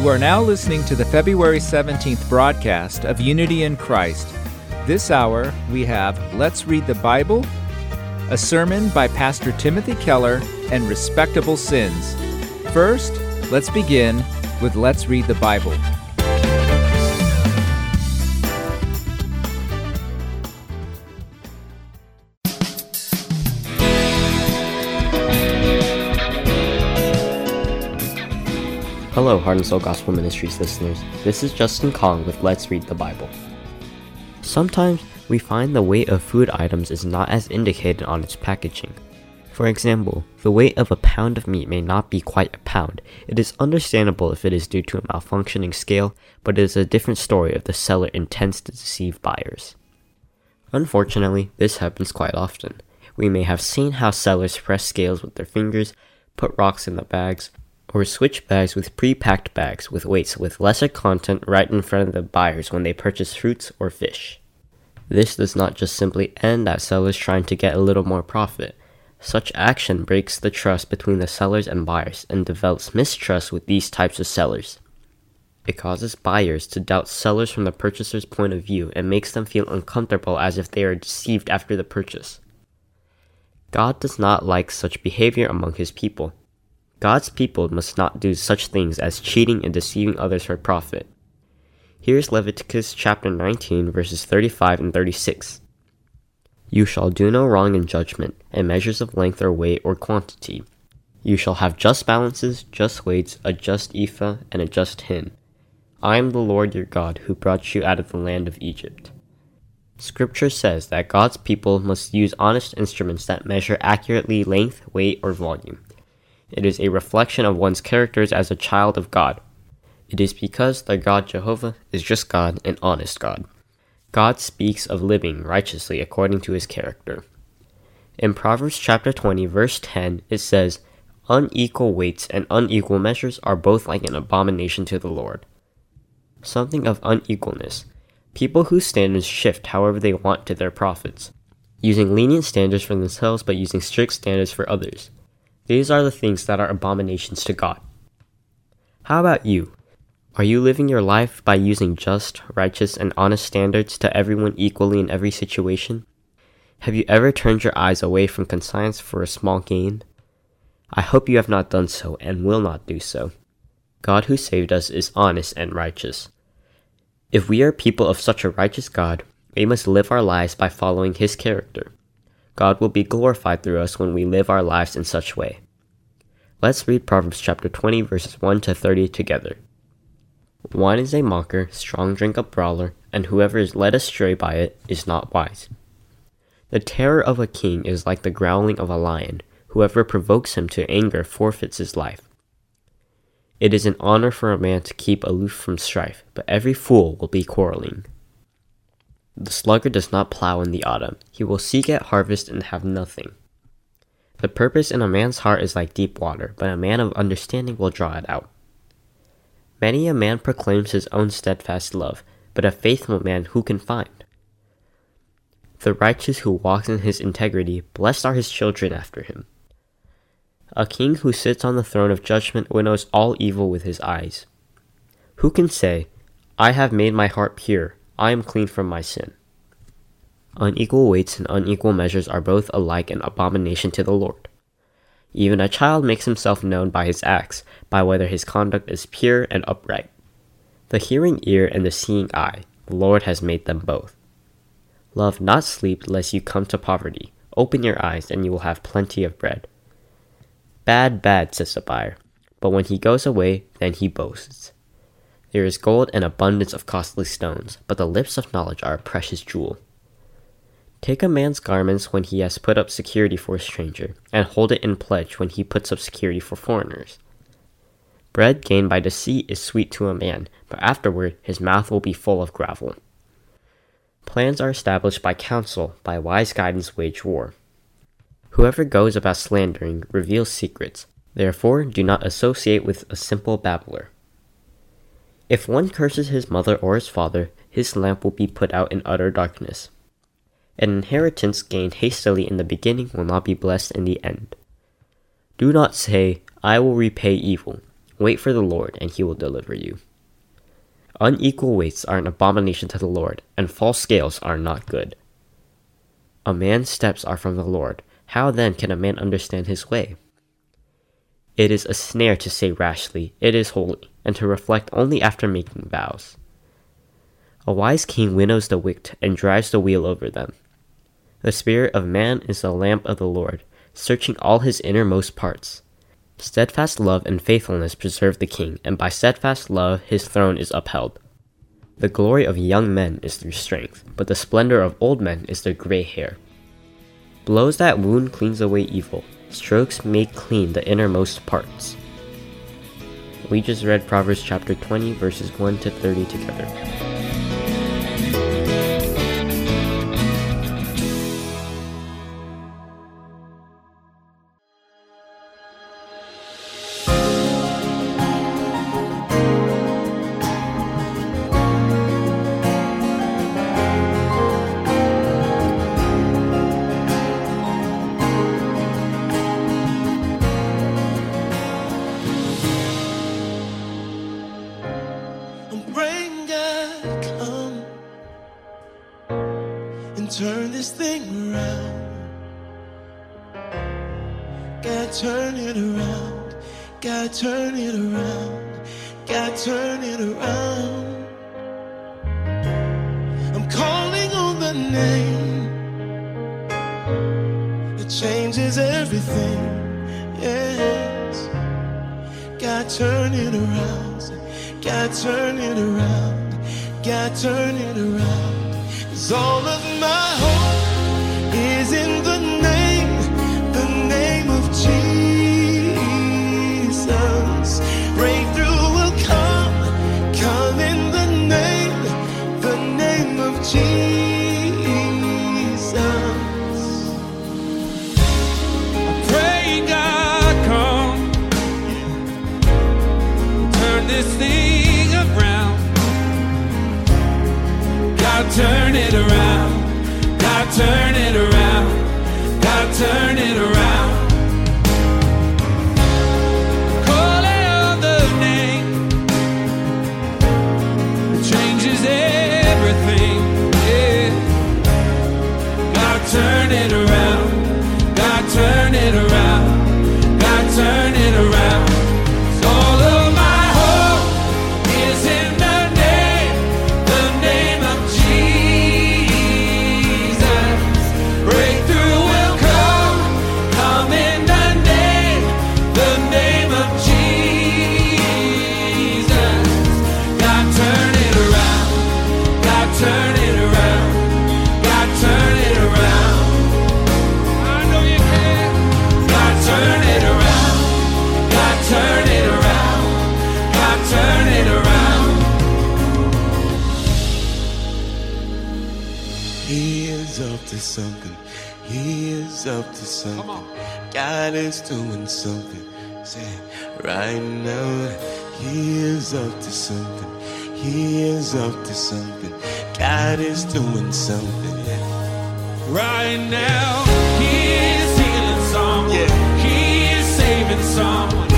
You are now listening to the February 17th broadcast of Unity in Christ. This hour, we have Let's Read the Bible, a sermon by Pastor Timothy Keller, and Respectable Sins. First, let's begin with Let's Read the Bible. Hello, Heart and Soul Gospel Ministries listeners. This is Justin Kong with Let's Read the Bible. Sometimes we find the weight of food items is not as indicated on its packaging. For example, the weight of a pound of meat may not be quite a pound. It is understandable if it is due to a malfunctioning scale, but it is a different story if the seller intends to deceive buyers. Unfortunately, this happens quite often. We may have seen how sellers press scales with their fingers, put rocks in the bags, or switch bags with pre-packed bags with weights with lesser content right in front of the buyers when they purchase fruits or fish. This does not just simply end at sellers trying to get a little more profit. Such action breaks the trust between the sellers and buyers and develops mistrust with these types of sellers. It causes buyers to doubt sellers from the purchaser's point of view and makes them feel uncomfortable as if they are deceived after the purchase. God does not like such behavior among his people. God's people must not do such things as cheating and deceiving others for profit. Here's Leviticus chapter 19, verses 35 and 36. You shall do no wrong in judgment, and measures of length or weight or quantity. You shall have just balances, just weights, a just ephah, and a just hin. I am the Lord your God, who brought you out of the land of Egypt. Scripture says that God's people must use honest instruments that measure accurately length, weight, or volume. It is a reflection of one's characters as a child of God. It is because the God Jehovah is just God and honest God. God speaks of living righteously according to his character. In Proverbs chapter 20 verse 10 it says, Unequal weights and unequal measures are both like an abomination to the Lord. Something of unequalness. People whose standards shift however they want to their profits, using lenient standards for themselves but using strict standards for others. These are the things that are abominations to God. How about you? Are you living your life by using just, righteous, and honest standards to everyone equally in every situation? Have you ever turned your eyes away from conscience for a small gain? I hope you have not done so and will not do so. God who saved us is honest and righteous. If we are people of such a righteous God, we must live our lives by following His character. God will be glorified through us when we live our lives in such way. Let's read Proverbs chapter 20 verses 1 to 30 together. Wine is a mocker, strong drink a brawler, and whoever is led astray by it is not wise. The terror of a king is like the growling of a lion. Whoever provokes him to anger forfeits his life. It is an honor for a man to keep aloof from strife, but every fool will be quarreling. The sluggard does not plow in the autumn. He will seek at harvest and have nothing. The purpose in a man's heart is like deep water, but a man of understanding will draw it out. Many a man proclaims his own steadfast love, but a faithful man who can find? The righteous who walks in his integrity, blessed are his children after him. A king who sits on the throne of judgment winnows all evil with his eyes. Who can say, I have made my heart pure, I am clean from my sin. Unequal weights and unequal measures are both alike an abomination to the Lord. Even a child makes himself known by his acts, by whether his conduct is pure and upright. The hearing ear and the seeing eye, the Lord has made them both. Love not sleep lest you come to poverty. Open your eyes, and you will have plenty of bread. Bad, bad, says the buyer, but when he goes away, then he boasts. There is gold and abundance of costly stones, but the lips of knowledge are a precious jewel. Take a man's garments when he has put up security for a stranger, and hold it in pledge when he puts up security for foreigners. Bread gained by deceit is sweet to a man, but afterward his mouth will be full of gravel. Plans are established by counsel, by wise guidance wage war. Whoever goes about slandering reveals secrets, therefore do not associate with a simple babbler. If one curses his mother or his father, his lamp will be put out in utter darkness. An inheritance gained hastily in the beginning will not be blessed in the end. Do not say, I will repay evil. Wait for the Lord, and he will deliver you. Unequal weights are an abomination to the Lord, and false scales are not good. A man's steps are from the Lord. How then can a man understand his way? It is a snare to say rashly, It is holy, and to reflect only after making vows. A wise king winnows the wicked and drives the wheel over them. The spirit of man is the lamp of the Lord, searching all his innermost parts. Steadfast love and faithfulness preserve the king, and by steadfast love his throne is upheld. The glory of young men is their strength, but the splendor of old men is their gray hair. Blows that wound cleans away evil, strokes make clean the innermost parts. We just read Proverbs chapter 20, verses 1 to 30 together. Is up to something. God is doing something. Yeah. Right now, He is healing someone. He is saving someone.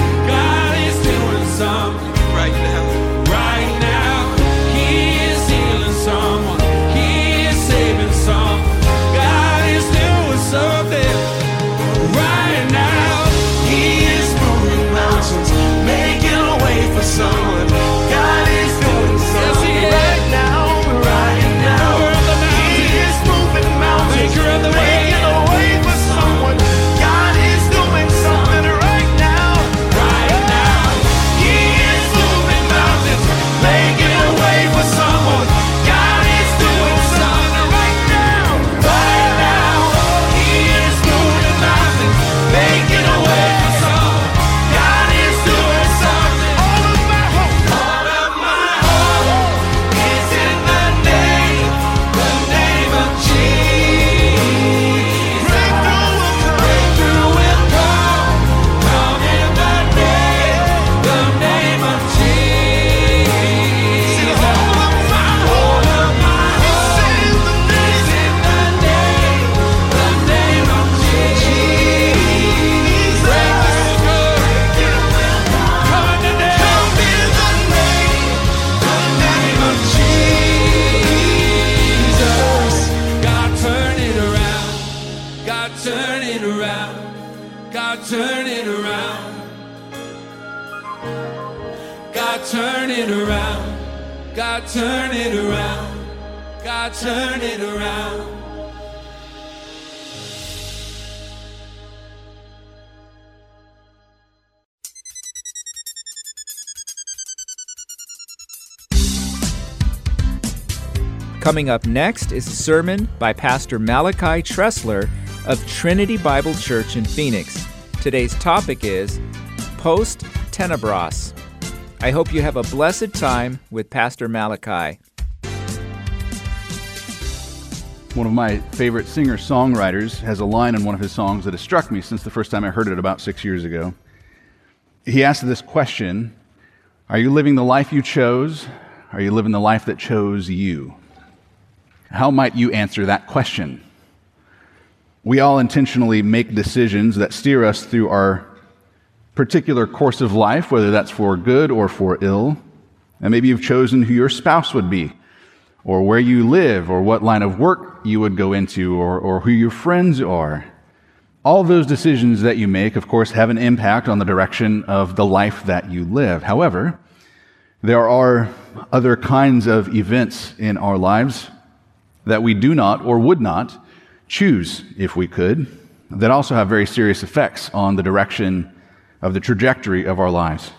Coming up next is a sermon by Pastor Malachi Tressler of Trinity Bible Church in Phoenix. Today's topic is Post Tenebras. I hope you have a blessed time with Pastor Malachi. One of my favorite singer songwriters has a line in one of his songs that has struck me since the first time I heard it about six years ago. He asked this question Are you living the life you chose? Are you living the life that chose you? How might you answer that question? We all intentionally make decisions that steer us through our particular course of life, whether that's for good or for ill. And maybe you've chosen who your spouse would be, or where you live, or what line of work you would go into, or, or who your friends are. All those decisions that you make, of course, have an impact on the direction of the life that you live. However, there are other kinds of events in our lives that we do not or would not choose if we could, that also have very serious effects on the direction of the trajectory of our lives.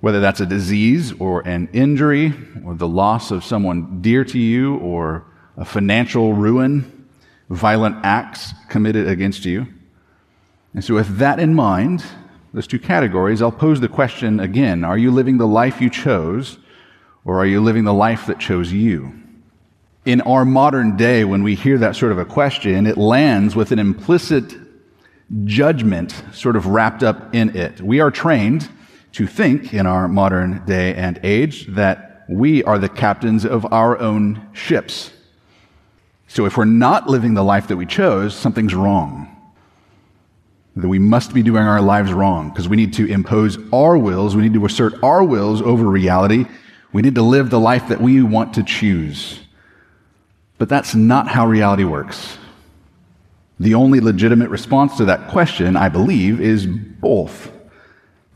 Whether that's a disease or an injury or the loss of someone dear to you or a financial ruin, violent acts committed against you. And so, with that in mind, those two categories, I'll pose the question again Are you living the life you chose, or are you living the life that chose you? In our modern day, when we hear that sort of a question, it lands with an implicit judgment sort of wrapped up in it. We are trained to think in our modern day and age that we are the captains of our own ships. So if we're not living the life that we chose, something's wrong. That we must be doing our lives wrong because we need to impose our wills, we need to assert our wills over reality. We need to live the life that we want to choose. But that's not how reality works. The only legitimate response to that question, I believe, is both.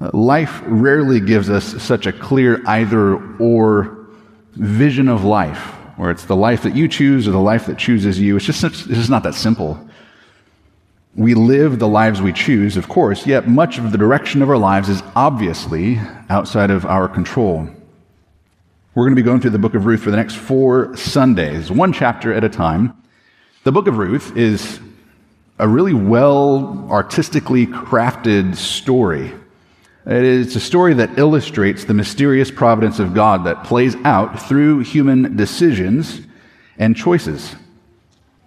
Life rarely gives us such a clear either or vision of life, where it's the life that you choose or the life that chooses you. It's just, it's just not that simple. We live the lives we choose, of course, yet much of the direction of our lives is obviously outside of our control. We're going to be going through the book of Ruth for the next four Sundays, one chapter at a time. The book of Ruth is a really well artistically crafted story. It's a story that illustrates the mysterious providence of God that plays out through human decisions and choices.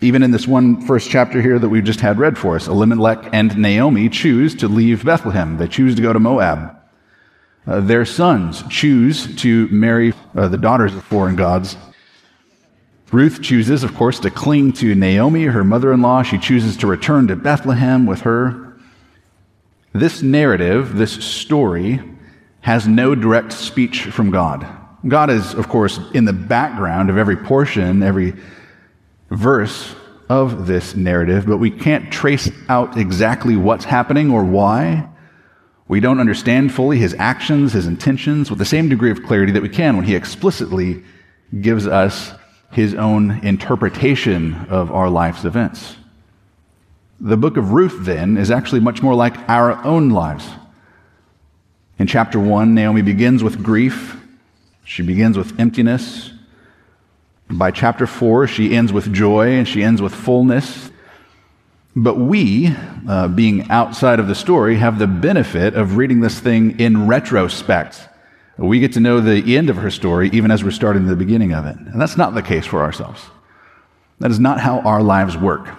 Even in this one first chapter here that we've just had read for us, Elimelech and Naomi choose to leave Bethlehem. They choose to go to Moab. Uh, their sons choose to marry uh, the daughters of foreign gods. Ruth chooses, of course, to cling to Naomi, her mother in law. She chooses to return to Bethlehem with her. This narrative, this story, has no direct speech from God. God is, of course, in the background of every portion, every verse of this narrative, but we can't trace out exactly what's happening or why. We don't understand fully his actions, his intentions, with the same degree of clarity that we can when he explicitly gives us his own interpretation of our life's events. The book of Ruth, then, is actually much more like our own lives. In chapter 1, Naomi begins with grief, she begins with emptiness. By chapter 4, she ends with joy and she ends with fullness. But we, uh, being outside of the story, have the benefit of reading this thing in retrospect. We get to know the end of her story even as we're starting the beginning of it. And that's not the case for ourselves. That is not how our lives work.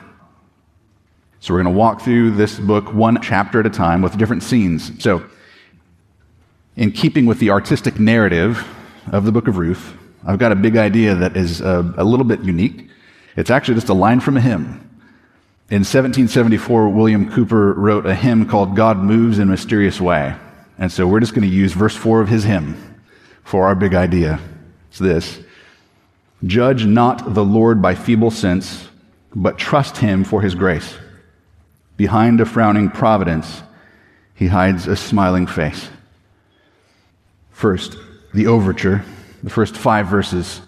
So we're going to walk through this book one chapter at a time with different scenes. So, in keeping with the artistic narrative of the book of Ruth, I've got a big idea that is a, uh, a little bit unique. It's actually just a line from a hymn. In 1774, William Cowper wrote a hymn called God Moves in a Mysterious Way. And so we're just going to use verse 4 of his hymn for our big idea. It's this Judge not the Lord by feeble sense, but trust him for his grace. Behind a frowning providence, he hides a smiling face. First, the overture, the first five verses.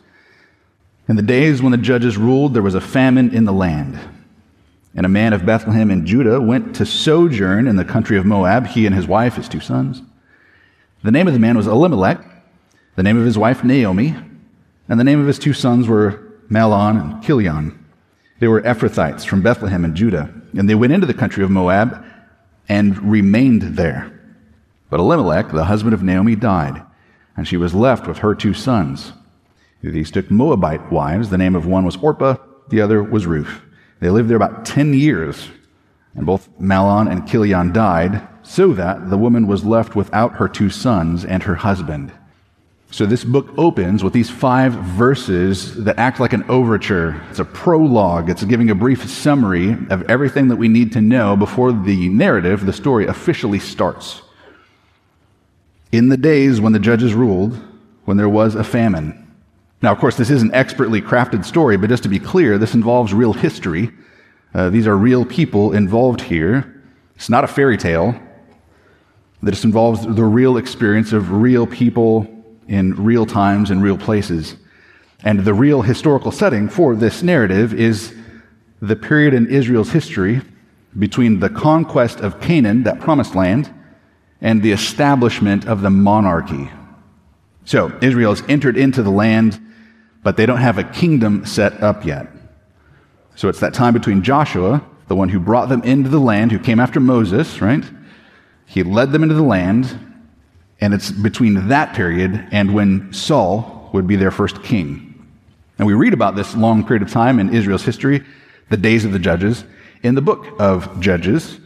In the days when the judges ruled, there was a famine in the land. And a man of Bethlehem in Judah went to sojourn in the country of Moab, he and his wife, his two sons. The name of the man was Elimelech, the name of his wife Naomi, and the name of his two sons were Mahlon and Chilion. They were Ephrathites from Bethlehem in Judah, and they went into the country of Moab and remained there. But Elimelech, the husband of Naomi, died, and she was left with her two sons. These took Moabite wives. The name of one was Orpah, the other was Ruth. They lived there about 10 years, and both Mahlon and Chilion died, so that the woman was left without her two sons and her husband. So this book opens with these five verses that act like an overture. It's a prologue. It's giving a brief summary of everything that we need to know before the narrative, the story, officially starts. In the days when the judges ruled, when there was a famine. Now, of course, this is an expertly crafted story, but just to be clear, this involves real history. Uh, these are real people involved here. It's not a fairy tale. This involves the real experience of real people in real times and real places. And the real historical setting for this narrative is the period in Israel's history between the conquest of Canaan, that promised land, and the establishment of the monarchy. So, Israel has entered into the land, but they don't have a kingdom set up yet. So, it's that time between Joshua, the one who brought them into the land, who came after Moses, right? He led them into the land, and it's between that period and when Saul would be their first king. And we read about this long period of time in Israel's history, the days of the judges, in the book of Judges,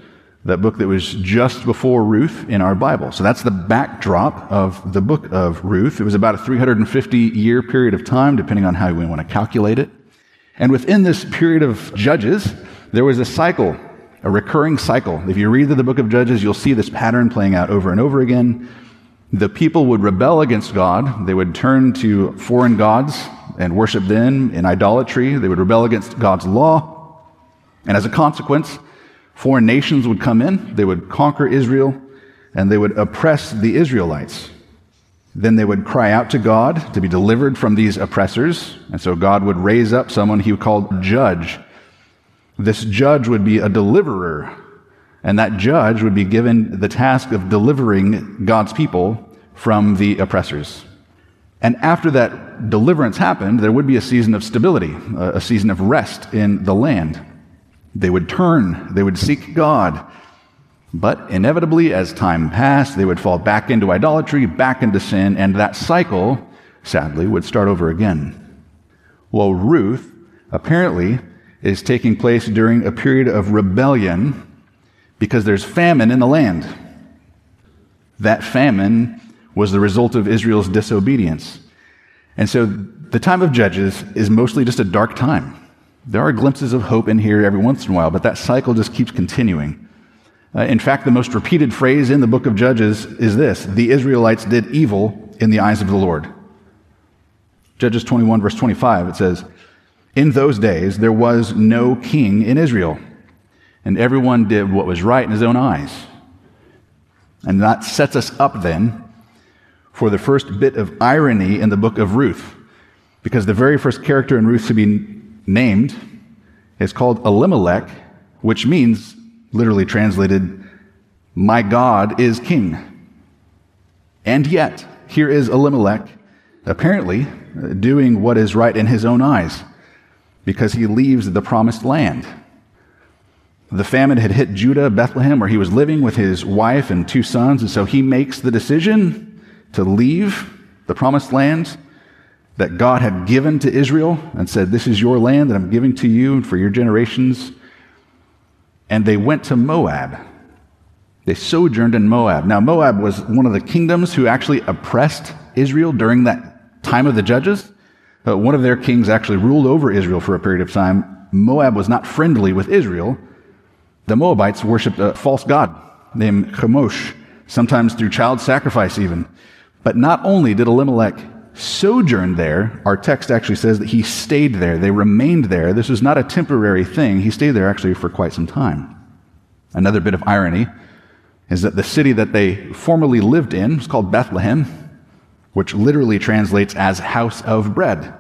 that book that was just before Ruth in our Bible. So that's the backdrop of the book of Ruth. It was about a 350 year period of time, depending on how we want to calculate it. And within this period of Judges, there was a cycle, a recurring cycle. If you read the book of Judges, you'll see this pattern playing out over and over again the people would rebel against God. They would turn to foreign gods and worship them in idolatry. They would rebel against God's law. And as a consequence, foreign nations would come in, they would conquer Israel, and they would oppress the Israelites. Then they would cry out to God to be delivered from these oppressors. And so God would raise up someone he called judge. This judge would be a deliverer and that judge would be given the task of delivering God's people from the oppressors. And after that deliverance happened, there would be a season of stability, a season of rest in the land. They would turn, they would seek God. But inevitably, as time passed, they would fall back into idolatry, back into sin, and that cycle, sadly, would start over again. Well, Ruth apparently is taking place during a period of rebellion because there's famine in the land. That famine was the result of Israel's disobedience. And so the time of Judges is mostly just a dark time. There are glimpses of hope in here every once in a while, but that cycle just keeps continuing. Uh, in fact, the most repeated phrase in the book of Judges is this the Israelites did evil in the eyes of the Lord. Judges 21, verse 25, it says, In those days there was no king in Israel and everyone did what was right in his own eyes. And that sets us up then for the first bit of irony in the book of Ruth, because the very first character in Ruth to be named is called Elimelech, which means, literally translated, My God is king. And yet, here is Elimelech, apparently doing what is right in his own eyes, because he leaves the promised land. The famine had hit Judah, Bethlehem, where he was living with his wife and two sons, and so he makes the decision to leave the promised land that God had given to Israel and said, This is your land that I'm giving to you and for your generations. And they went to Moab. They sojourned in Moab. Now, Moab was one of the kingdoms who actually oppressed Israel during that time of the judges. Uh, one of their kings actually ruled over Israel for a period of time. Moab was not friendly with Israel. The Moabites worshipped a false god named Chemosh, sometimes through child sacrifice even. But not only did Elimelech sojourn there, our text actually says that he stayed there. They remained there. This was not a temporary thing. He stayed there actually for quite some time. Another bit of irony is that the city that they formerly lived in was called Bethlehem, which literally translates as house of bread.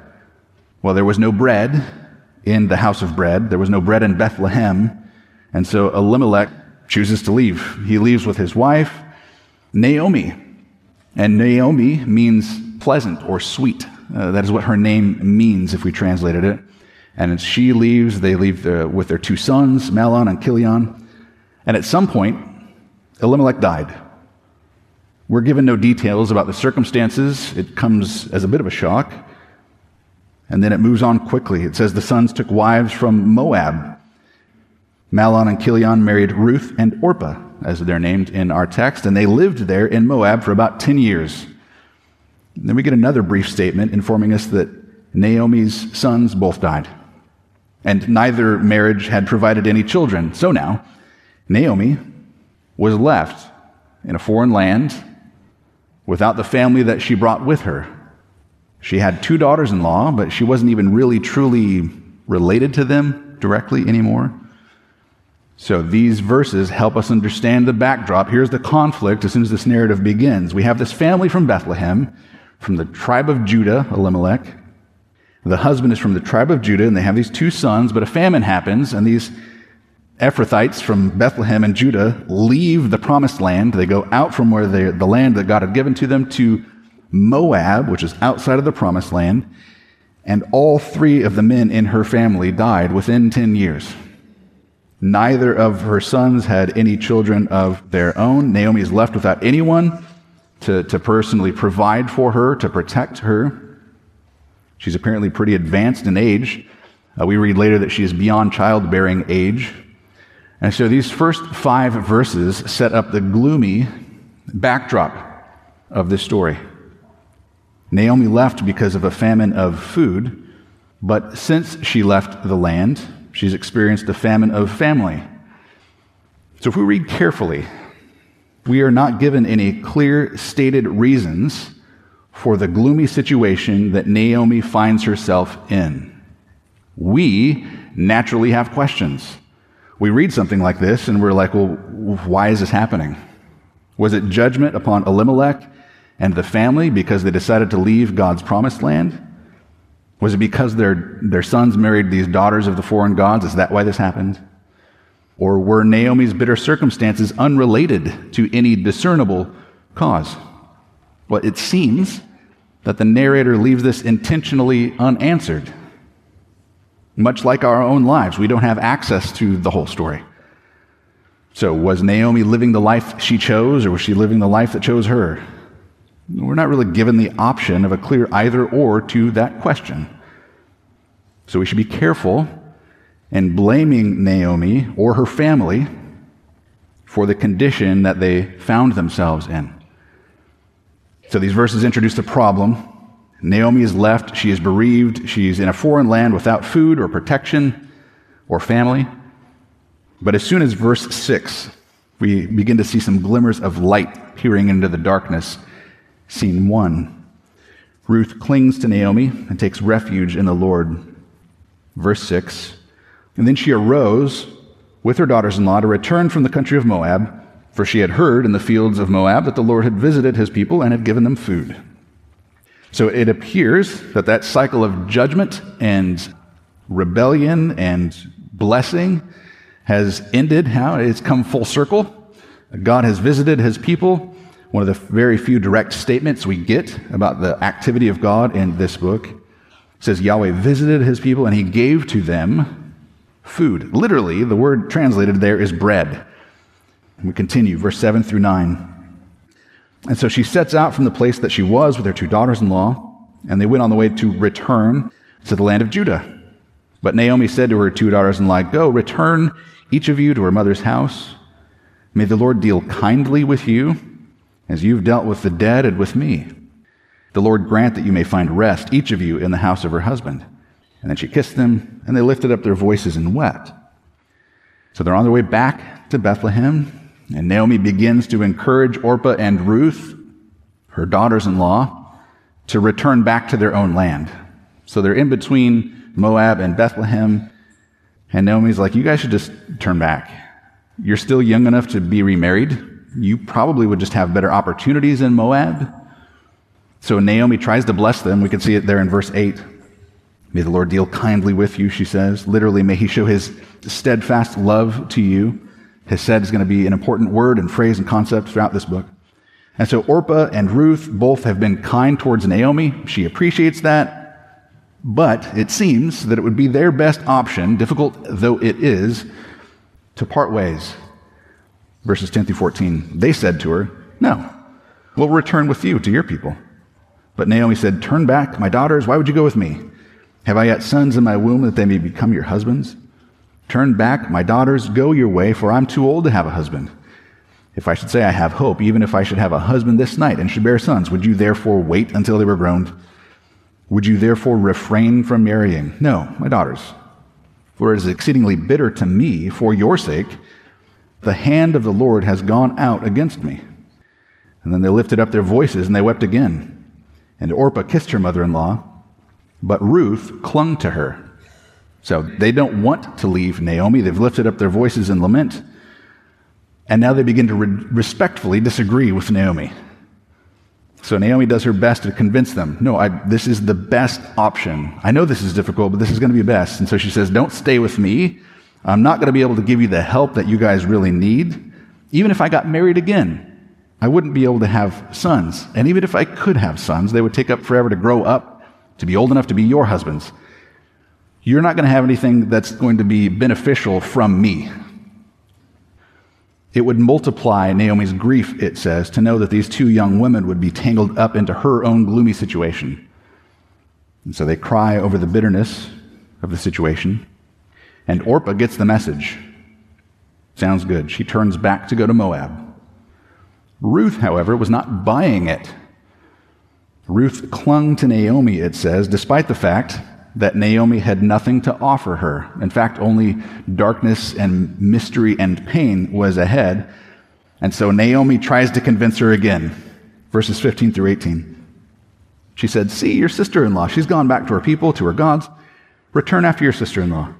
Well, there was no bread in the house of bread, there was no bread in Bethlehem, and so Elimelech chooses to leave. He leaves with his wife, Naomi. And Naomi means pleasant or sweet. Uh, that is what her name means if we translated it. And as she leaves, they leave the, with their two sons, Mahlon and Chilion. And at some point, Elimelech died. We're given no details about the circumstances. It comes as a bit of a shock. And then it moves on quickly. It says the sons took wives from Moab. Mahlon and Chilion married Ruth and Orpah, as they're named in our text, and they lived there in Moab for about 10 years. Then we get another brief statement informing us that Naomi's sons both died, and neither marriage had provided any children. So now, Naomi was left in a foreign land without the family that she brought with her. She had two daughters in law, but she wasn't even really truly related to them directly anymore. So these verses help us understand the backdrop. Here's the conflict as soon as this narrative begins. We have this family from Bethlehem, from the tribe of Judah, Elimelech. The husband is from the tribe of Judah, and they have these two sons, but a famine happens, and these Ephrathites from Bethlehem and Judah leave the promised land. They go out from where they, the land that God had given to them to Moab, which is outside of the promised land. And all three of the men in her family died within 10 years. Neither of her sons had any children of their own. Naomi is left without anyone to, to personally provide for her, to protect her. She's apparently pretty advanced in age. Uh, we read later that she is beyond childbearing age. And so these first five verses set up the gloomy backdrop of this story. Naomi left because of a famine of food, but since she left the land, she's experienced a famine of family. So if we read carefully, we are not given any clear stated reasons for the gloomy situation that Naomi finds herself in. We naturally have questions we read something like this and we're like, well, why is this happening? Was it judgment upon Elimelech and the family because they decided to leave God's promised land? Was it because their, their sons married these daughters of the foreign gods? Is that why this happened? Or were Naomi's bitter circumstances unrelated to any discernible cause? Well, it seems that the narrator leaves this intentionally unanswered. Much like our own lives, we don't have access to the whole story. So, was Naomi living the life she chose, or was she living the life that chose her? We're not really given the option of a clear either or to that question. So, we should be careful in blaming Naomi or her family for the condition that they found themselves in. So, these verses introduce the problem Naomi is left. She is bereaved. She's in a foreign land without food or protection or family. But as soon as verse 6, we begin to see some glimmers of light peering into the darkness. Scene 1. Ruth clings to Naomi and takes refuge in the Lord. Verse 6. And then she arose with her daughters in law to return from the country of Moab, for she had heard in the fields of Moab that the Lord had visited his people and had given them food. So it appears that that cycle of judgment and rebellion and blessing has ended. How? It's come full circle. God has visited his people. One of the very few direct statements we get about the activity of God in this book says Yahweh visited his people and he gave to them food. Literally, the word translated there is bread. We continue, verse 7 through 9. And so she sets out from the place that she was with her two daughters in law, and they went on the way to return to the land of Judah. But Naomi said to her two daughters in law, Go, return each of you to her mother's house. May the Lord deal kindly with you as you've dealt with the dead and with me. The Lord grant that you may find rest, each of you, in the house of her husband. And then she kissed them, and they lifted up their voices and wept. So they're on their way back to Bethlehem, and Naomi begins to encourage Orpah and Ruth, her daughters in law, to return back to their own land. So they're in between Moab and Bethlehem. And Naomi's like, You guys should just turn back. You're still young enough to be remarried. you probably would just have better opportunities in Moab. So Naomi tries to bless them. We can see it there in verse 8. May the Lord deal kindly with you, she says. Literally, may he show his steadfast love to you. Hesed is going to be an important word and phrase and concept throughout this book. And so Orpah and Ruth both have been kind towards Naomi. She appreciates that. But it seems that it would be their best option, difficult though it is, to part ways. Verses 10 through 14. They said to her, No, we'll return with you to your people. But Naomi said, Turn back, my daughters, why would you go with me? Have I yet sons in my womb that they may become your husbands? Turn back, my daughters, go your way, for I'm too old to have a husband. If I should say I have hope, even if I should have a husband this night and should bear sons, would you therefore wait until they were grown? Would you therefore refrain from marrying? No, my daughters. For it is exceedingly bitter to me, for your sake, the hand of the Lord has gone out against me. And then they lifted up their voices and they wept again. And Orpah kissed her mother in law, but Ruth clung to her. So they don't want to leave Naomi. They've lifted up their voices in lament. And now they begin to re- respectfully disagree with Naomi. So Naomi does her best to convince them no, I, this is the best option. I know this is difficult, but this is going to be best. And so she says, Don't stay with me. I'm not going to be able to give you the help that you guys really need. Even if I got married again, I wouldn't be able to have sons. And even if I could have sons, they would take up forever to grow up, to be old enough to be your husbands. You're not going to have anything that's going to be beneficial from me. It would multiply Naomi's grief, it says, to know that these two young women would be tangled up into her own gloomy situation. And so they cry over the bitterness of the situation. And Orpah gets the message. Sounds good. She turns back to go to Moab. Ruth, however, was not buying it. Ruth clung to Naomi, it says, despite the fact that Naomi had nothing to offer her. In fact, only darkness and mystery and pain was ahead. And so Naomi tries to convince her again. Verses 15 through 18. She said, See, your sister in law, she's gone back to her people, to her gods. Return after your sister in law.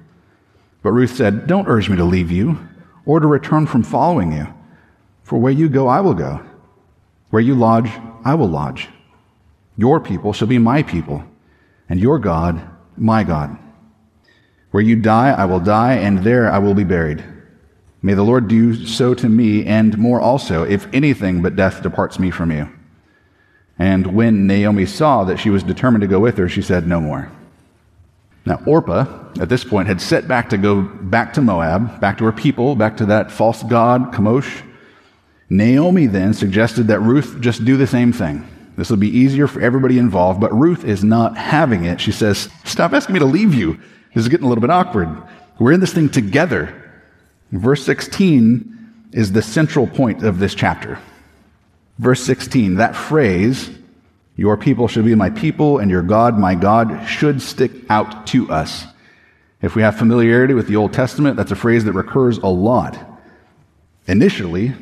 But Ruth said, Don't urge me to leave you or to return from following you. For where you go, I will go. Where you lodge, I will lodge. Your people shall be my people, and your God my God. Where you die, I will die, and there I will be buried. May the Lord do so to me, and more also, if anything but death departs me from you. And when Naomi saw that she was determined to go with her, she said, No more. Now, Orpah, at this point, had set back to go back to Moab, back to her people, back to that false god, Chemosh. Naomi then suggested that Ruth just do the same thing. This will be easier for everybody involved, but Ruth is not having it. She says, Stop asking me to leave you. This is getting a little bit awkward. We're in this thing together. Verse 16 is the central point of this chapter. Verse 16, that phrase, your people should be my people and your God my God, should stick out to us. If we have familiarity with the Old Testament, that's a phrase that recurs a lot. Initially,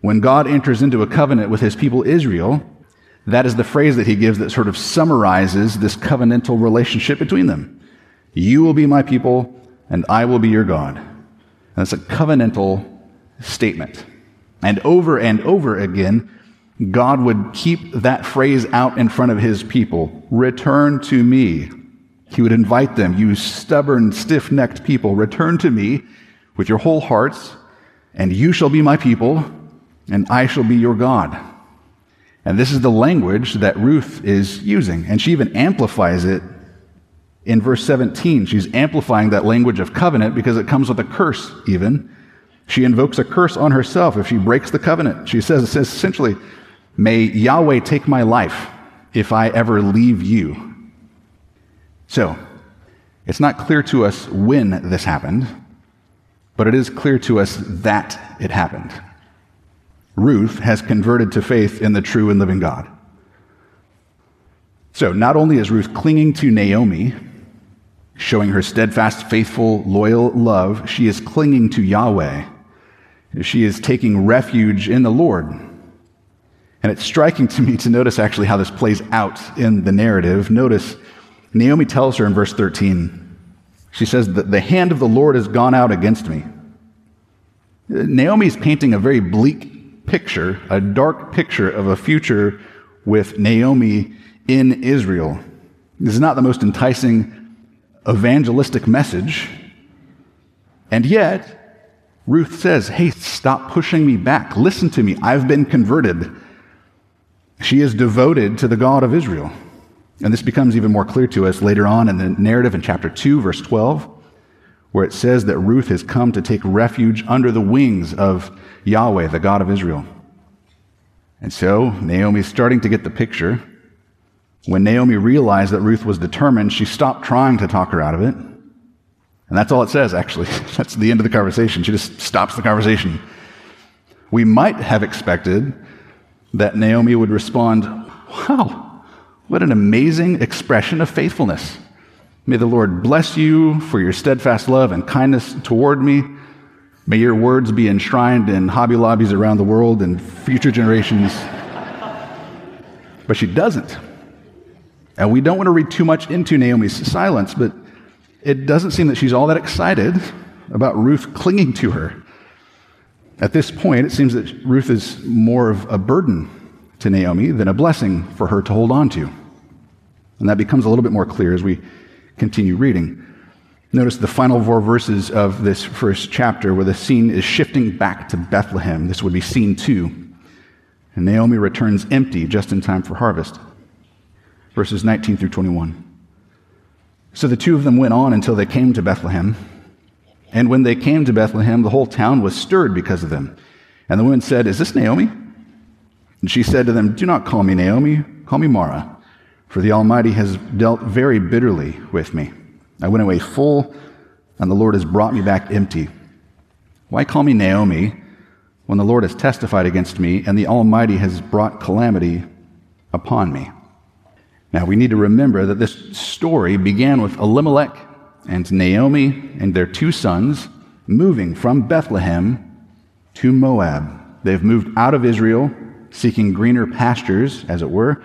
when God enters into a covenant with his people Israel, that is the phrase that he gives that sort of summarizes this covenantal relationship between them. You will be my people, and I will be your God. And that's a covenantal statement. And over and over again, God would keep that phrase out in front of his people Return to me. He would invite them, you stubborn, stiff necked people, return to me with your whole hearts, and you shall be my people, and I shall be your God. And this is the language that Ruth is using. And she even amplifies it in verse 17. She's amplifying that language of covenant because it comes with a curse, even. She invokes a curse on herself if she breaks the covenant. She says, it says essentially, May Yahweh take my life if I ever leave you. So, it's not clear to us when this happened, but it is clear to us that it happened. Ruth has converted to faith in the true and living God. So, not only is Ruth clinging to Naomi, showing her steadfast, faithful, loyal love, she is clinging to Yahweh. She is taking refuge in the Lord. And it's striking to me to notice actually how this plays out in the narrative. Notice Naomi tells her in verse 13, she says the hand of the Lord has gone out against me. Naomi is painting a very bleak picture, a dark picture of a future with Naomi in Israel. This is not the most enticing evangelistic message. And yet, Ruth says, Hey, stop pushing me back. Listen to me. I've been converted. She is devoted to the God of Israel. And this becomes even more clear to us later on in the narrative in chapter 2, verse 12, where it says that Ruth has come to take refuge under the wings of Yahweh, the God of Israel. And so Naomi's starting to get the picture. When Naomi realized that Ruth was determined, she stopped trying to talk her out of it. And that's all it says, actually. That's the end of the conversation. She just stops the conversation. We might have expected that Naomi would respond, Wow, what an amazing expression of faithfulness. May the Lord bless you for your steadfast love and kindness toward me. May your words be enshrined in Hobby Lobbies around the world and future generations. but she doesn't. And we don't want to read too much into Naomi's silence, but it doesn't seem that she's all that excited about Ruth clinging to her. At this point, it seems that Ruth is more of a burden to Naomi than a blessing for her to hold on to. And that becomes a little bit more clear as we continue reading. Notice the final four verses of this first chapter where the scene is shifting back to Bethlehem. This would be scene two. And Naomi returns empty just in time for harvest. Verses 19 through 21. So the two of them went on until they came to Bethlehem. And when they came to Bethlehem, the whole town was stirred because of them. And the women said, Is this Naomi? And she said to them, Do not call me Naomi, call me Mara, for the Almighty has dealt very bitterly with me. I went away full, and the Lord has brought me back empty. Why call me Naomi when the Lord has testified against me, and the Almighty has brought calamity upon me? Now, we need to remember that this story began with Elimelech and Naomi and their two sons moving from Bethlehem to Moab. They've moved out of Israel, seeking greener pastures, as it were,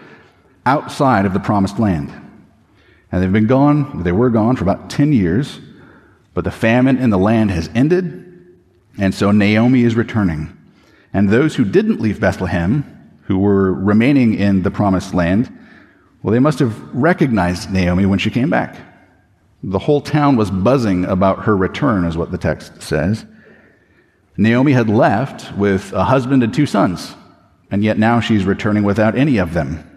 outside of the promised land. And they've been gone, they were gone for about 10 years, but the famine in the land has ended, and so Naomi is returning. And those who didn't leave Bethlehem, who were remaining in the promised land, well, they must have recognized Naomi when she came back. The whole town was buzzing about her return, is what the text says. Naomi had left with a husband and two sons, and yet now she's returning without any of them,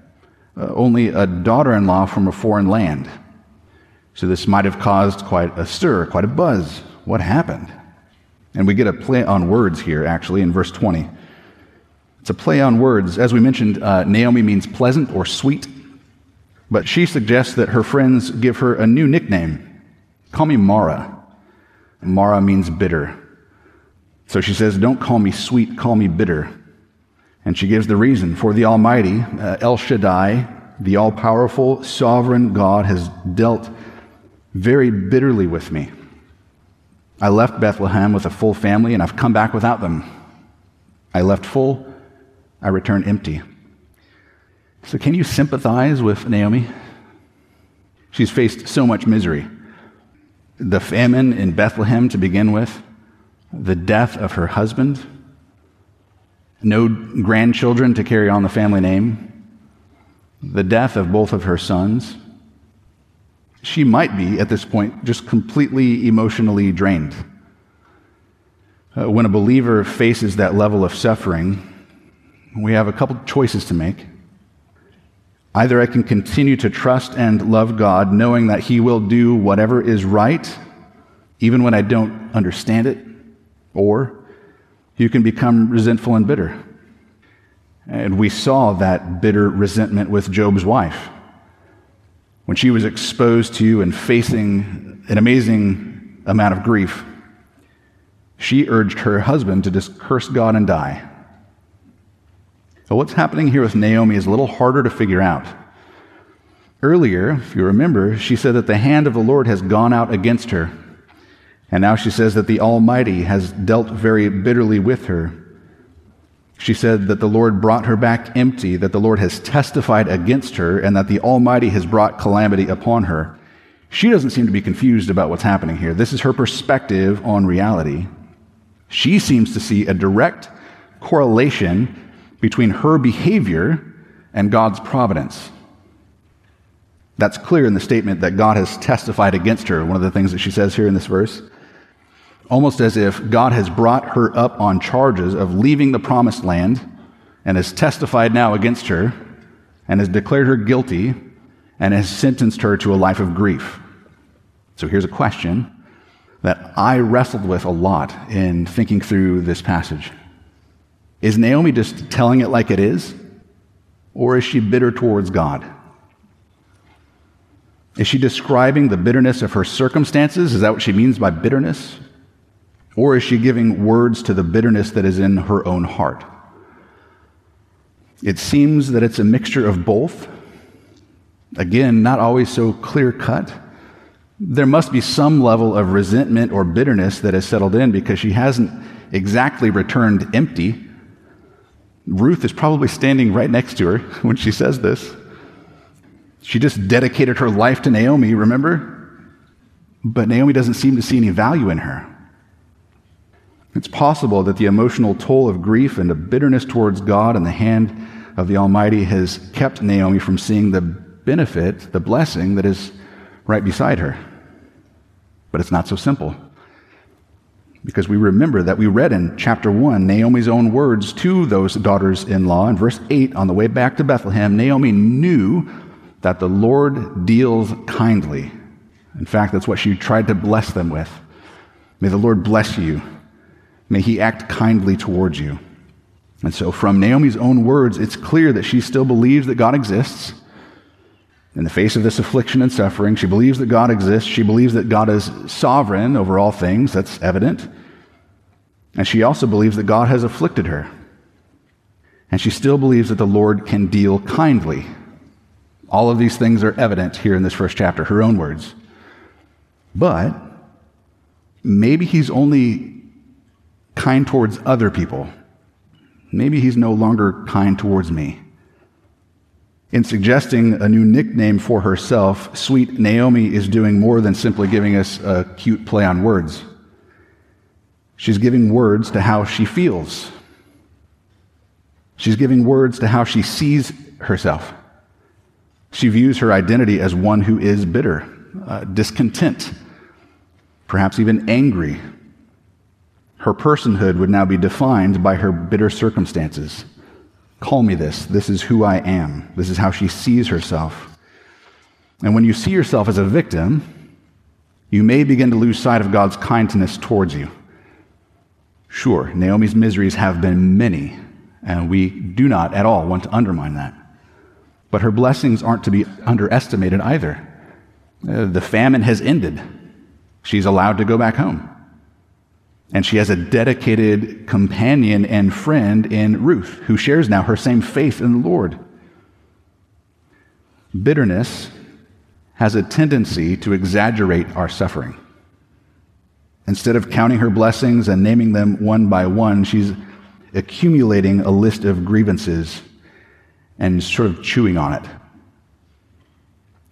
uh, only a daughter in law from a foreign land. So this might have caused quite a stir, quite a buzz. What happened? And we get a play on words here, actually, in verse 20. It's a play on words. As we mentioned, uh, Naomi means pleasant or sweet. But she suggests that her friends give her a new nickname. Call me Mara. Mara means bitter. So she says, Don't call me sweet, call me bitter. And she gives the reason for the Almighty, uh, El Shaddai, the all powerful, sovereign God, has dealt very bitterly with me. I left Bethlehem with a full family, and I've come back without them. I left full, I return empty. So, can you sympathize with Naomi? She's faced so much misery. The famine in Bethlehem to begin with, the death of her husband, no grandchildren to carry on the family name, the death of both of her sons. She might be, at this point, just completely emotionally drained. Uh, when a believer faces that level of suffering, we have a couple choices to make. Either I can continue to trust and love God, knowing that He will do whatever is right, even when I don't understand it, or you can become resentful and bitter. And we saw that bitter resentment with Job's wife. When she was exposed to and facing an amazing amount of grief, she urged her husband to just curse God and die. But what's happening here with Naomi is a little harder to figure out. Earlier, if you remember, she said that the hand of the Lord has gone out against her. And now she says that the Almighty has dealt very bitterly with her. She said that the Lord brought her back empty, that the Lord has testified against her, and that the Almighty has brought calamity upon her. She doesn't seem to be confused about what's happening here. This is her perspective on reality. She seems to see a direct correlation between her behavior and God's providence. That's clear in the statement that God has testified against her, one of the things that she says here in this verse. Almost as if God has brought her up on charges of leaving the promised land and has testified now against her and has declared her guilty and has sentenced her to a life of grief. So here's a question that I wrestled with a lot in thinking through this passage. Is Naomi just telling it like it is? Or is she bitter towards God? Is she describing the bitterness of her circumstances? Is that what she means by bitterness? Or is she giving words to the bitterness that is in her own heart? It seems that it's a mixture of both. Again, not always so clear cut. There must be some level of resentment or bitterness that has settled in because she hasn't exactly returned empty. Ruth is probably standing right next to her when she says this. She just dedicated her life to Naomi, remember? But Naomi doesn't seem to see any value in her. It's possible that the emotional toll of grief and of bitterness towards God and the hand of the Almighty has kept Naomi from seeing the benefit, the blessing that is right beside her. But it's not so simple. Because we remember that we read in chapter 1 Naomi's own words to those daughters in law. In verse 8, on the way back to Bethlehem, Naomi knew that the Lord deals kindly. In fact, that's what she tried to bless them with. May the Lord bless you. May he act kindly towards you. And so, from Naomi's own words, it's clear that she still believes that God exists. In the face of this affliction and suffering, she believes that God exists. She believes that God is sovereign over all things. That's evident. And she also believes that God has afflicted her. And she still believes that the Lord can deal kindly all of these things are evident here in this first chapter, her own words. But maybe he's only kind towards other people. Maybe he's no longer kind towards me. In suggesting a new nickname for herself, sweet Naomi is doing more than simply giving us a cute play on words. She's giving words to how she feels. She's giving words to how she sees herself. She views her identity as one who is bitter, uh, discontent, perhaps even angry. Her personhood would now be defined by her bitter circumstances. Call me this. This is who I am. This is how she sees herself. And when you see yourself as a victim, you may begin to lose sight of God's kindness towards you. Sure, Naomi's miseries have been many, and we do not at all want to undermine that. But her blessings aren't to be underestimated either. Uh, the famine has ended. She's allowed to go back home. And she has a dedicated companion and friend in Ruth, who shares now her same faith in the Lord. Bitterness has a tendency to exaggerate our suffering. Instead of counting her blessings and naming them one by one, she's accumulating a list of grievances and sort of chewing on it.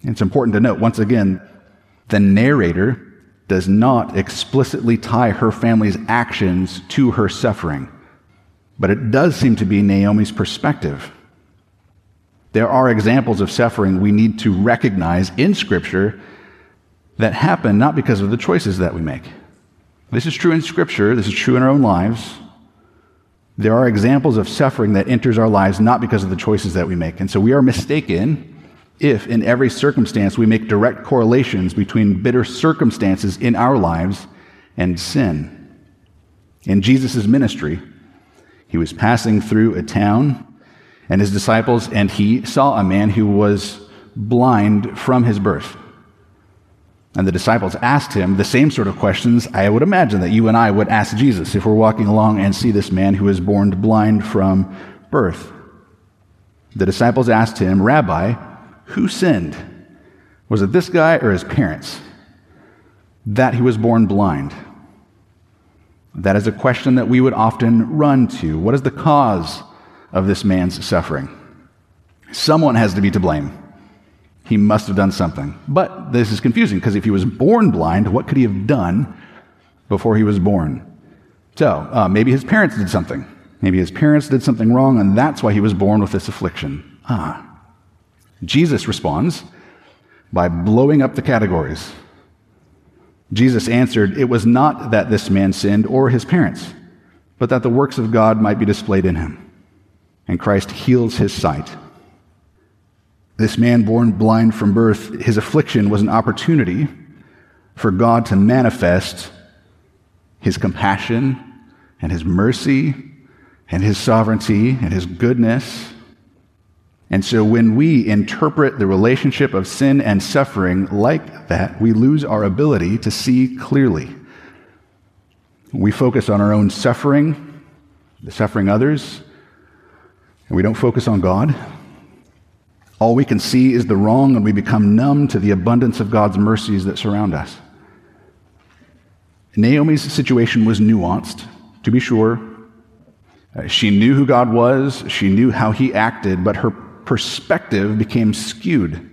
It's important to note, once again, the narrator does not explicitly tie her family's actions to her suffering, but it does seem to be Naomi's perspective. There are examples of suffering we need to recognize in Scripture that happen not because of the choices that we make. This is true in Scripture, this is true in our own lives, there are examples of suffering that enters our lives not because of the choices that we make. And so we are mistaken if, in every circumstance, we make direct correlations between bitter circumstances in our lives and sin. In Jesus' ministry, he was passing through a town and his disciples, and he saw a man who was blind from his birth. And the disciples asked him the same sort of questions I would imagine that you and I would ask Jesus if we're walking along and see this man who is born blind from birth. The disciples asked him, Rabbi, who sinned? Was it this guy or his parents? That he was born blind. That is a question that we would often run to. What is the cause of this man's suffering? Someone has to be to blame. He must have done something. But this is confusing because if he was born blind, what could he have done before he was born? So uh, maybe his parents did something. Maybe his parents did something wrong, and that's why he was born with this affliction. Ah. Jesus responds by blowing up the categories. Jesus answered, It was not that this man sinned or his parents, but that the works of God might be displayed in him. And Christ heals his sight. This man, born blind from birth, his affliction was an opportunity for God to manifest his compassion and his mercy and his sovereignty and his goodness. And so when we interpret the relationship of sin and suffering like that, we lose our ability to see clearly. We focus on our own suffering, the suffering others, and we don't focus on God. All we can see is the wrong, and we become numb to the abundance of God's mercies that surround us. Naomi's situation was nuanced, to be sure. Uh, she knew who God was, she knew how he acted, but her perspective became skewed.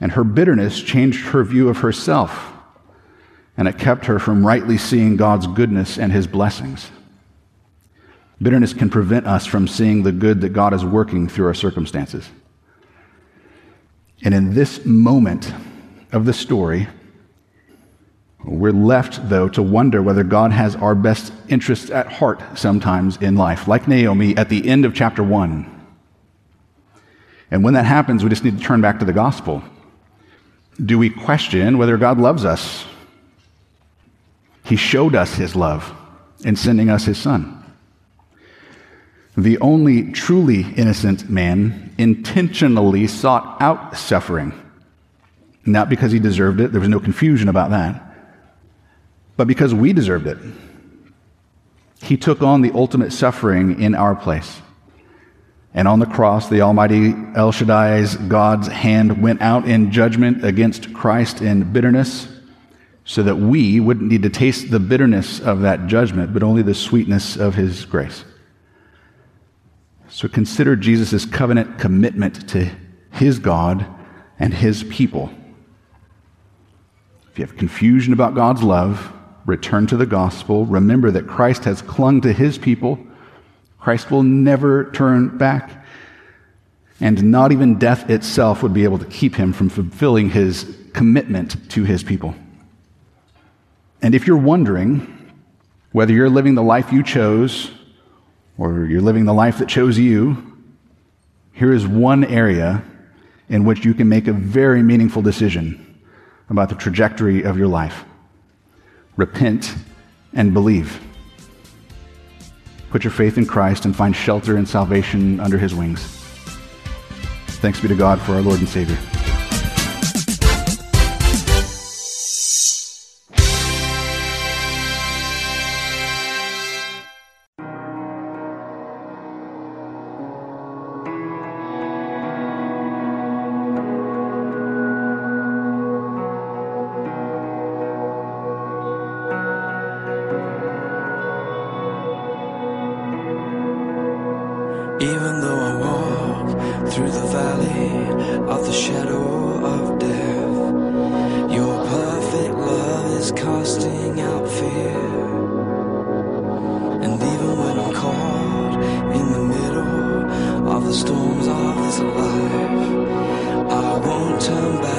And her bitterness changed her view of herself, and it kept her from rightly seeing God's goodness and his blessings. Bitterness can prevent us from seeing the good that God is working through our circumstances. And in this moment of the story, we're left, though, to wonder whether God has our best interests at heart sometimes in life, like Naomi at the end of chapter 1. And when that happens, we just need to turn back to the gospel. Do we question whether God loves us? He showed us his love in sending us his son. The only truly innocent man intentionally sought out suffering. Not because he deserved it, there was no confusion about that but because we deserved it. He took on the ultimate suffering in our place. And on the cross, the Almighty El Shaddai's God's hand went out in judgment against Christ in bitterness, so that we wouldn't need to taste the bitterness of that judgment, but only the sweetness of his grace. So consider Jesus' covenant commitment to his God and his people. If you have confusion about God's love, return to the gospel. Remember that Christ has clung to his people. Christ will never turn back. And not even death itself would be able to keep him from fulfilling his commitment to his people. And if you're wondering whether you're living the life you chose or you're living the life that chose you, here is one area in which you can make a very meaningful decision about the trajectory of your life repent, and believe. Put your faith in Christ and find shelter and salvation under his wings. Thanks be to God for our Lord and Savior. The storms of this life, I won't turn back.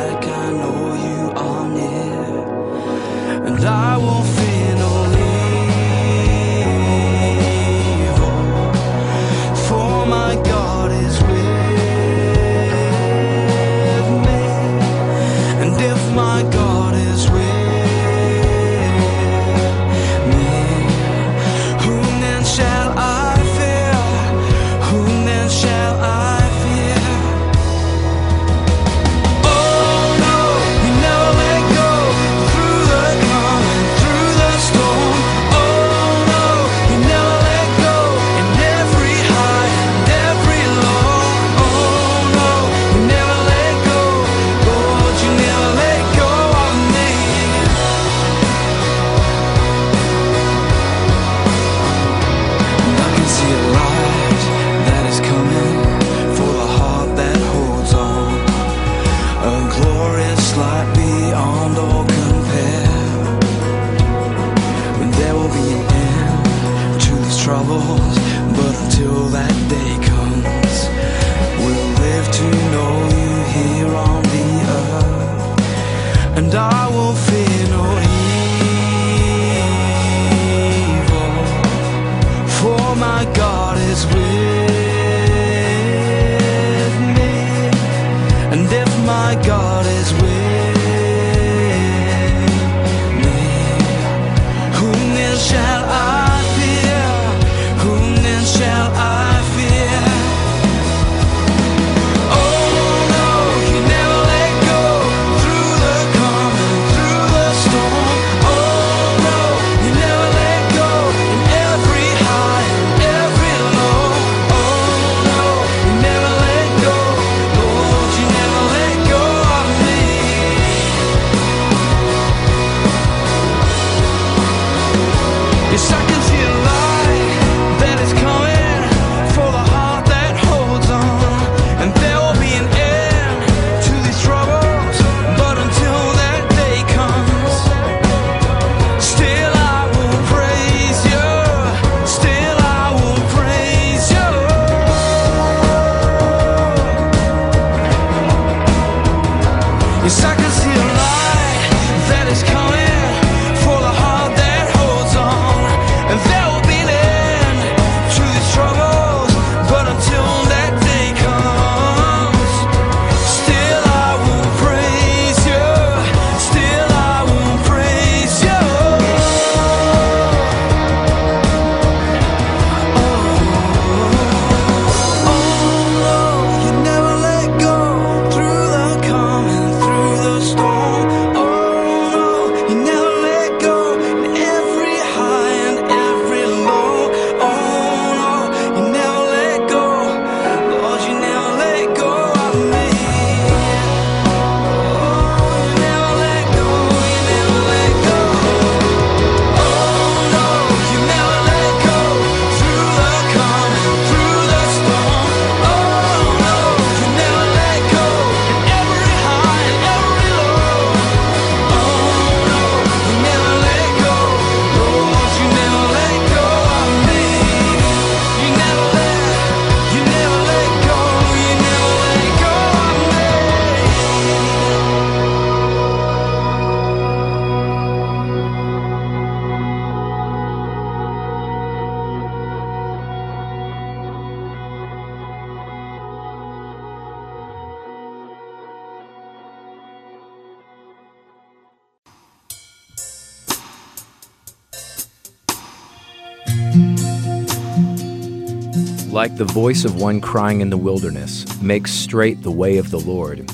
Like the voice of one crying in the wilderness, make straight the way of the Lord.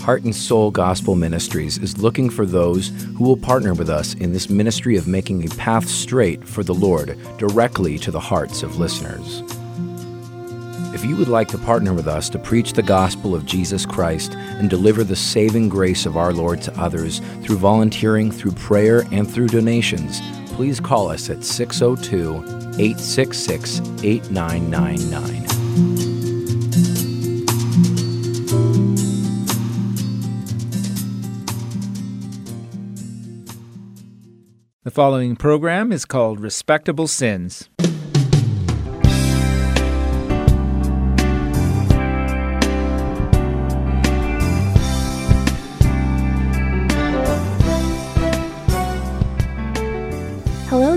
Heart and Soul Gospel Ministries is looking for those who will partner with us in this ministry of making a path straight for the Lord directly to the hearts of listeners. If you would like to partner with us to preach the gospel of Jesus Christ and deliver the saving grace of our Lord to others through volunteering, through prayer, and through donations, please call us at 602 866 8999. The following program is called Respectable Sins.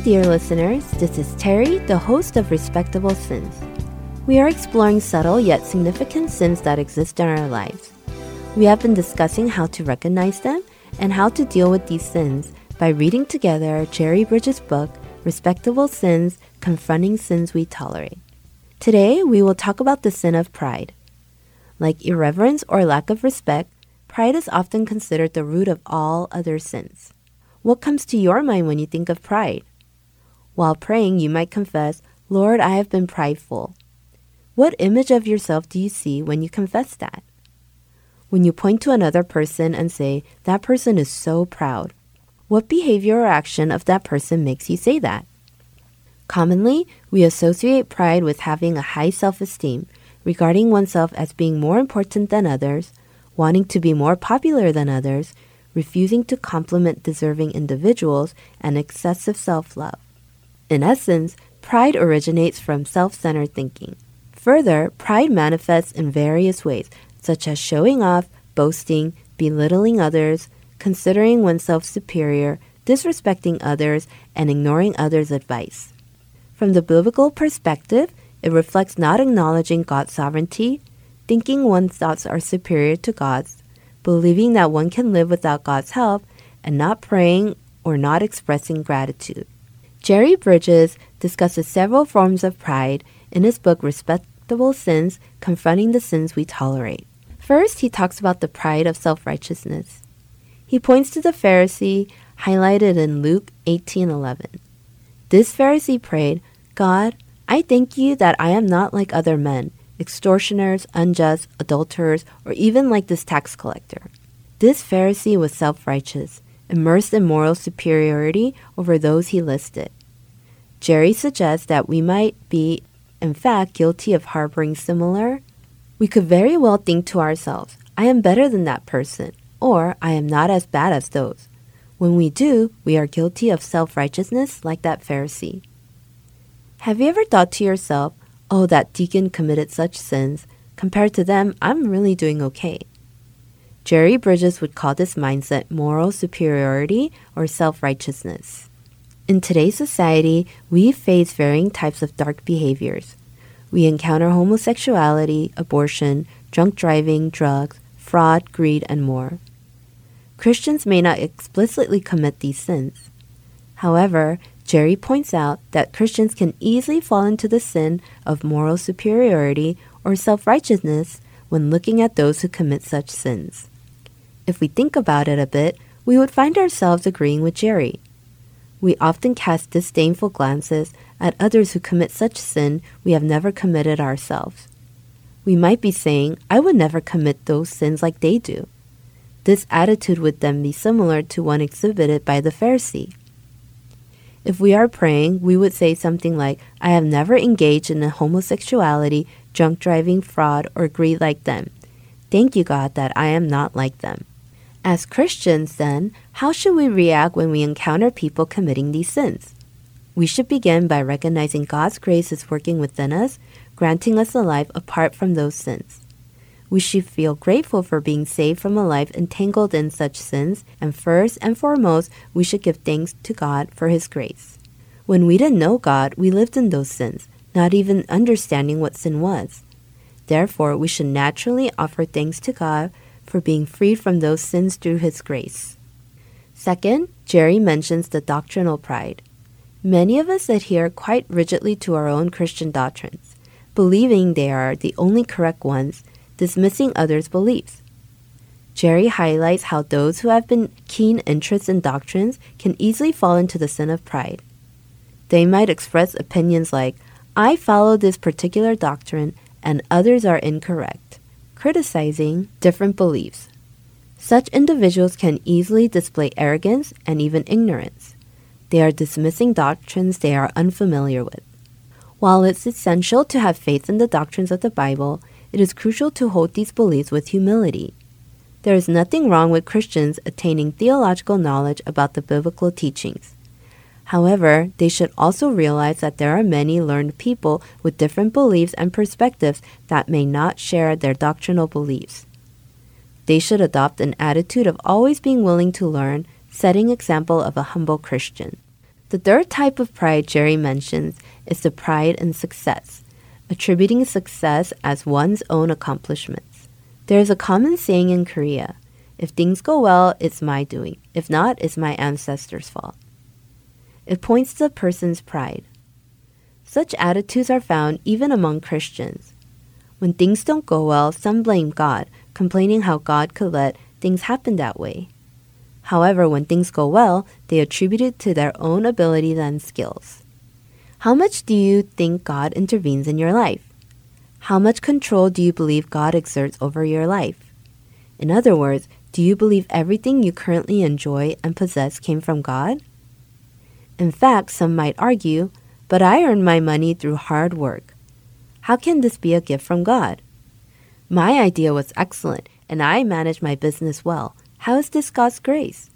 Dear listeners. This is Terry, the host of Respectable Sins. We are exploring subtle yet significant sins that exist in our lives. We have been discussing how to recognize them and how to deal with these sins by reading together Jerry Bridges' book, Respectable Sins Confronting Sins We Tolerate. Today, we will talk about the sin of pride. Like irreverence or lack of respect, pride is often considered the root of all other sins. What comes to your mind when you think of pride? While praying, you might confess, Lord, I have been prideful. What image of yourself do you see when you confess that? When you point to another person and say, that person is so proud, what behavior or action of that person makes you say that? Commonly, we associate pride with having a high self esteem, regarding oneself as being more important than others, wanting to be more popular than others, refusing to compliment deserving individuals, and excessive self love. In essence, pride originates from self centered thinking. Further, pride manifests in various ways, such as showing off, boasting, belittling others, considering oneself superior, disrespecting others, and ignoring others' advice. From the biblical perspective, it reflects not acknowledging God's sovereignty, thinking one's thoughts are superior to God's, believing that one can live without God's help, and not praying or not expressing gratitude. Jerry Bridges discusses several forms of pride in his book Respectable Sins Confronting the Sins We Tolerate. First, he talks about the pride of self righteousness. He points to the Pharisee highlighted in Luke 18:11. This Pharisee prayed, "God, I thank you that I am not like other men, extortioners, unjust, adulterers, or even like this tax collector." This Pharisee was self-righteous, immersed in moral superiority over those he listed. Jerry suggests that we might be, in fact, guilty of harboring similar. We could very well think to ourselves, I am better than that person, or I am not as bad as those. When we do, we are guilty of self righteousness like that Pharisee. Have you ever thought to yourself, oh, that deacon committed such sins? Compared to them, I'm really doing okay. Jerry Bridges would call this mindset moral superiority or self righteousness. In today's society, we face varying types of dark behaviors. We encounter homosexuality, abortion, drunk driving, drugs, fraud, greed, and more. Christians may not explicitly commit these sins. However, Jerry points out that Christians can easily fall into the sin of moral superiority or self righteousness when looking at those who commit such sins. If we think about it a bit, we would find ourselves agreeing with Jerry. We often cast disdainful glances at others who commit such sin we have never committed ourselves. We might be saying, I would never commit those sins like they do. This attitude would then be similar to one exhibited by the Pharisee. If we are praying, we would say something like, I have never engaged in homosexuality, drunk driving, fraud, or greed like them. Thank you, God, that I am not like them. As Christians, then, how should we react when we encounter people committing these sins? We should begin by recognizing God's grace is working within us, granting us a life apart from those sins. We should feel grateful for being saved from a life entangled in such sins, and first and foremost, we should give thanks to God for His grace. When we didn't know God, we lived in those sins, not even understanding what sin was. Therefore, we should naturally offer thanks to God for being freed from those sins through His grace. Second, Jerry mentions the doctrinal pride. Many of us adhere quite rigidly to our own Christian doctrines, believing they are the only correct ones, dismissing others' beliefs. Jerry highlights how those who have been keen interests in doctrines can easily fall into the sin of pride. They might express opinions like, I follow this particular doctrine and others are incorrect criticizing different beliefs. Such individuals can easily display arrogance and even ignorance. They are dismissing doctrines they are unfamiliar with. While it's essential to have faith in the doctrines of the Bible, it is crucial to hold these beliefs with humility. There is nothing wrong with Christians attaining theological knowledge about the biblical teachings. However, they should also realize that there are many learned people with different beliefs and perspectives that may not share their doctrinal beliefs. They should adopt an attitude of always being willing to learn, setting example of a humble Christian. The third type of pride Jerry mentions is the pride in success, attributing success as one's own accomplishments. There is a common saying in Korea if things go well, it's my doing. If not, it's my ancestors' fault. It points to a person's pride. Such attitudes are found even among Christians. When things don't go well, some blame God, complaining how God could let things happen that way. However, when things go well, they attribute it to their own abilities and skills. How much do you think God intervenes in your life? How much control do you believe God exerts over your life? In other words, do you believe everything you currently enjoy and possess came from God? In fact, some might argue, but I earn my money through hard work. How can this be a gift from God? My idea was excellent, and I managed my business well. How is this God's grace?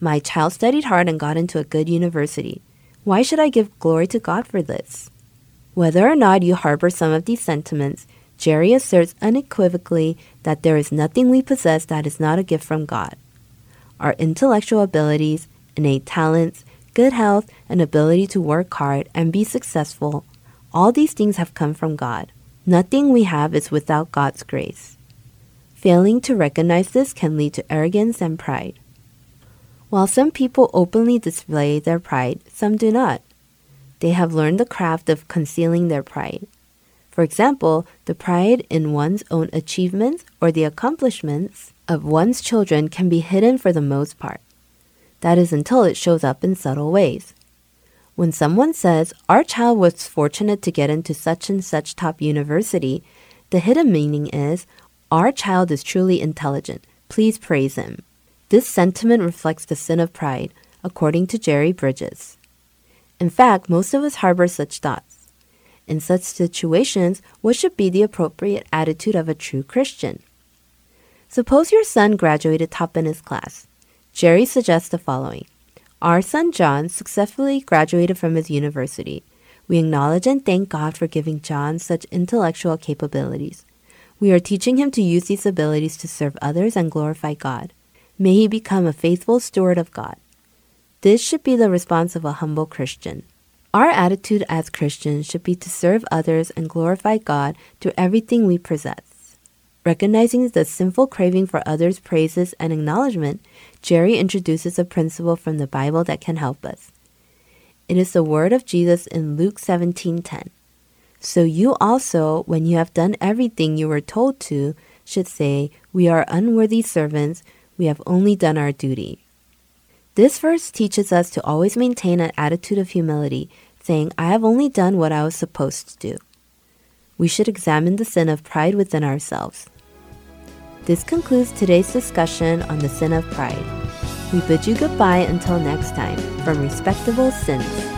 My child studied hard and got into a good university. Why should I give glory to God for this? Whether or not you harbor some of these sentiments, Jerry asserts unequivocally that there is nothing we possess that is not a gift from God. Our intellectual abilities, innate talents, good health, and ability to work hard and be successful, all these things have come from God. Nothing we have is without God's grace. Failing to recognize this can lead to arrogance and pride. While some people openly display their pride, some do not. They have learned the craft of concealing their pride. For example, the pride in one's own achievements or the accomplishments of one's children can be hidden for the most part. That is until it shows up in subtle ways. When someone says, Our child was fortunate to get into such and such top university, the hidden meaning is, Our child is truly intelligent. Please praise him. This sentiment reflects the sin of pride, according to Jerry Bridges. In fact, most of us harbor such thoughts. In such situations, what should be the appropriate attitude of a true Christian? Suppose your son graduated top in his class. Jerry suggests the following Our son John successfully graduated from his university. We acknowledge and thank God for giving John such intellectual capabilities. We are teaching him to use these abilities to serve others and glorify God. May he become a faithful steward of God. This should be the response of a humble Christian. Our attitude as Christians should be to serve others and glorify God through everything we possess. Recognizing the sinful craving for others' praises and acknowledgement, Jerry introduces a principle from the Bible that can help us. It is the word of Jesus in Luke 17:10. So you also, when you have done everything you were told to, should say, We are unworthy servants, we have only done our duty. This verse teaches us to always maintain an attitude of humility, saying, I have only done what I was supposed to do. We should examine the sin of pride within ourselves. This concludes today's discussion on the sin of pride. We bid you goodbye until next time from Respectable Sins.